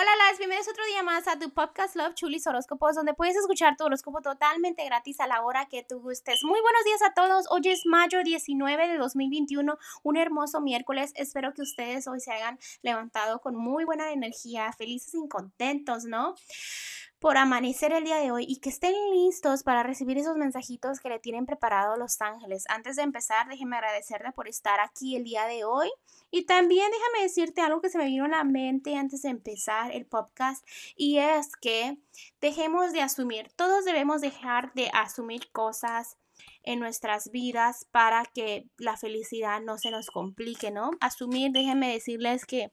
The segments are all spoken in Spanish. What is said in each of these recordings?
Hola, las bienvenidos otro día más a tu podcast Love Chulis Horóscopos, donde puedes escuchar tu horóscopo totalmente gratis a la hora que tú gustes. Muy buenos días a todos. Hoy es mayo 19 de 2021, un hermoso miércoles. Espero que ustedes hoy se hayan levantado con muy buena energía, felices y contentos, ¿no? Por amanecer el día de hoy y que estén listos para recibir esos mensajitos que le tienen preparado los ángeles. Antes de empezar, déjeme agradecerte por estar aquí el día de hoy y también déjame decirte algo que se me vino a la mente antes de empezar el podcast y es que dejemos de asumir, todos debemos dejar de asumir cosas en nuestras vidas para que la felicidad no se nos complique, ¿no? Asumir, déjenme decirles que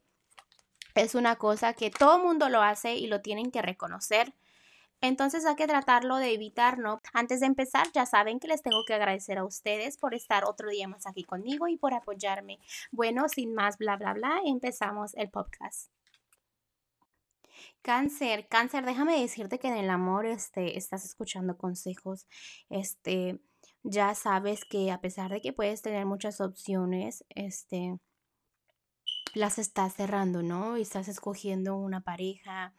es una cosa que todo mundo lo hace y lo tienen que reconocer. Entonces hay que tratarlo de evitar, ¿no? Antes de empezar, ya saben que les tengo que agradecer a ustedes por estar otro día más aquí conmigo y por apoyarme. Bueno, sin más bla, bla, bla, empezamos el podcast. Cáncer, cáncer, déjame decirte que en el amor este, estás escuchando consejos, este, ya sabes que a pesar de que puedes tener muchas opciones, este, las estás cerrando, ¿no? Estás escogiendo una pareja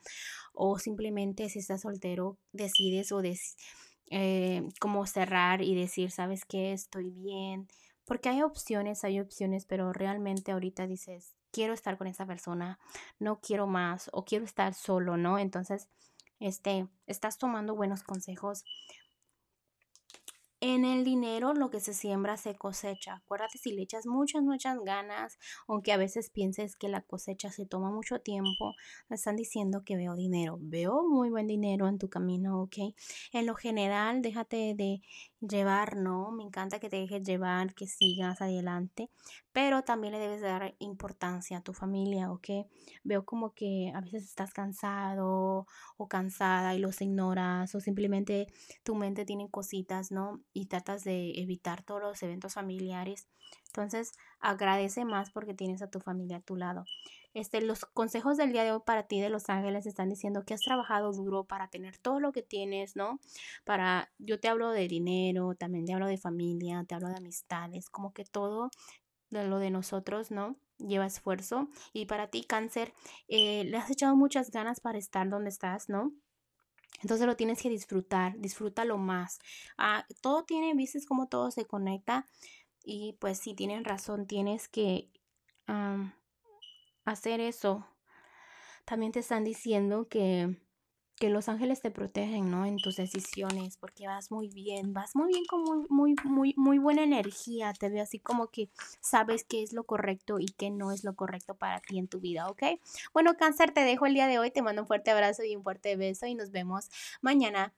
o simplemente si estás soltero decides o des, eh, como cerrar y decir, ¿sabes qué? Estoy bien. Porque hay opciones, hay opciones, pero realmente ahorita dices, quiero estar con esa persona, no quiero más o quiero estar solo, ¿no? Entonces, este, estás tomando buenos consejos en el dinero lo que se siembra se cosecha. Acuérdate si le echas muchas, muchas ganas, aunque a veces pienses que la cosecha se toma mucho tiempo, me están diciendo que veo dinero. Veo muy buen dinero en tu camino, ¿ok? En lo general, déjate de llevar, ¿no? Me encanta que te dejes llevar, que sigas adelante, pero también le debes dar importancia a tu familia, ¿ok? Veo como que a veces estás cansado o cansada y los ignoras o simplemente tu mente tiene cositas, ¿no? Y tratas de evitar todos los eventos familiares. Entonces, agradece más porque tienes a tu familia a tu lado. Este, los consejos del día de hoy para ti de Los Ángeles están diciendo que has trabajado duro para tener todo lo que tienes, ¿no? Para, yo te hablo de dinero, también te hablo de familia, te hablo de amistades, como que todo lo de nosotros, ¿no? Lleva esfuerzo. Y para ti, cáncer, eh, le has echado muchas ganas para estar donde estás, ¿no? Entonces lo tienes que disfrutar, disfrútalo más. Ah, todo tiene, viste cómo todo se conecta. Y pues si tienen razón, tienes que hacer eso. También te están diciendo que, que los ángeles te protegen, ¿no? En tus decisiones, porque vas muy bien, vas muy bien con muy, muy, muy, muy buena energía. Te veo así como que sabes qué es lo correcto y qué no es lo correcto para ti en tu vida, ¿ok? Bueno, cáncer, te dejo el día de hoy, te mando un fuerte abrazo y un fuerte beso y nos vemos mañana.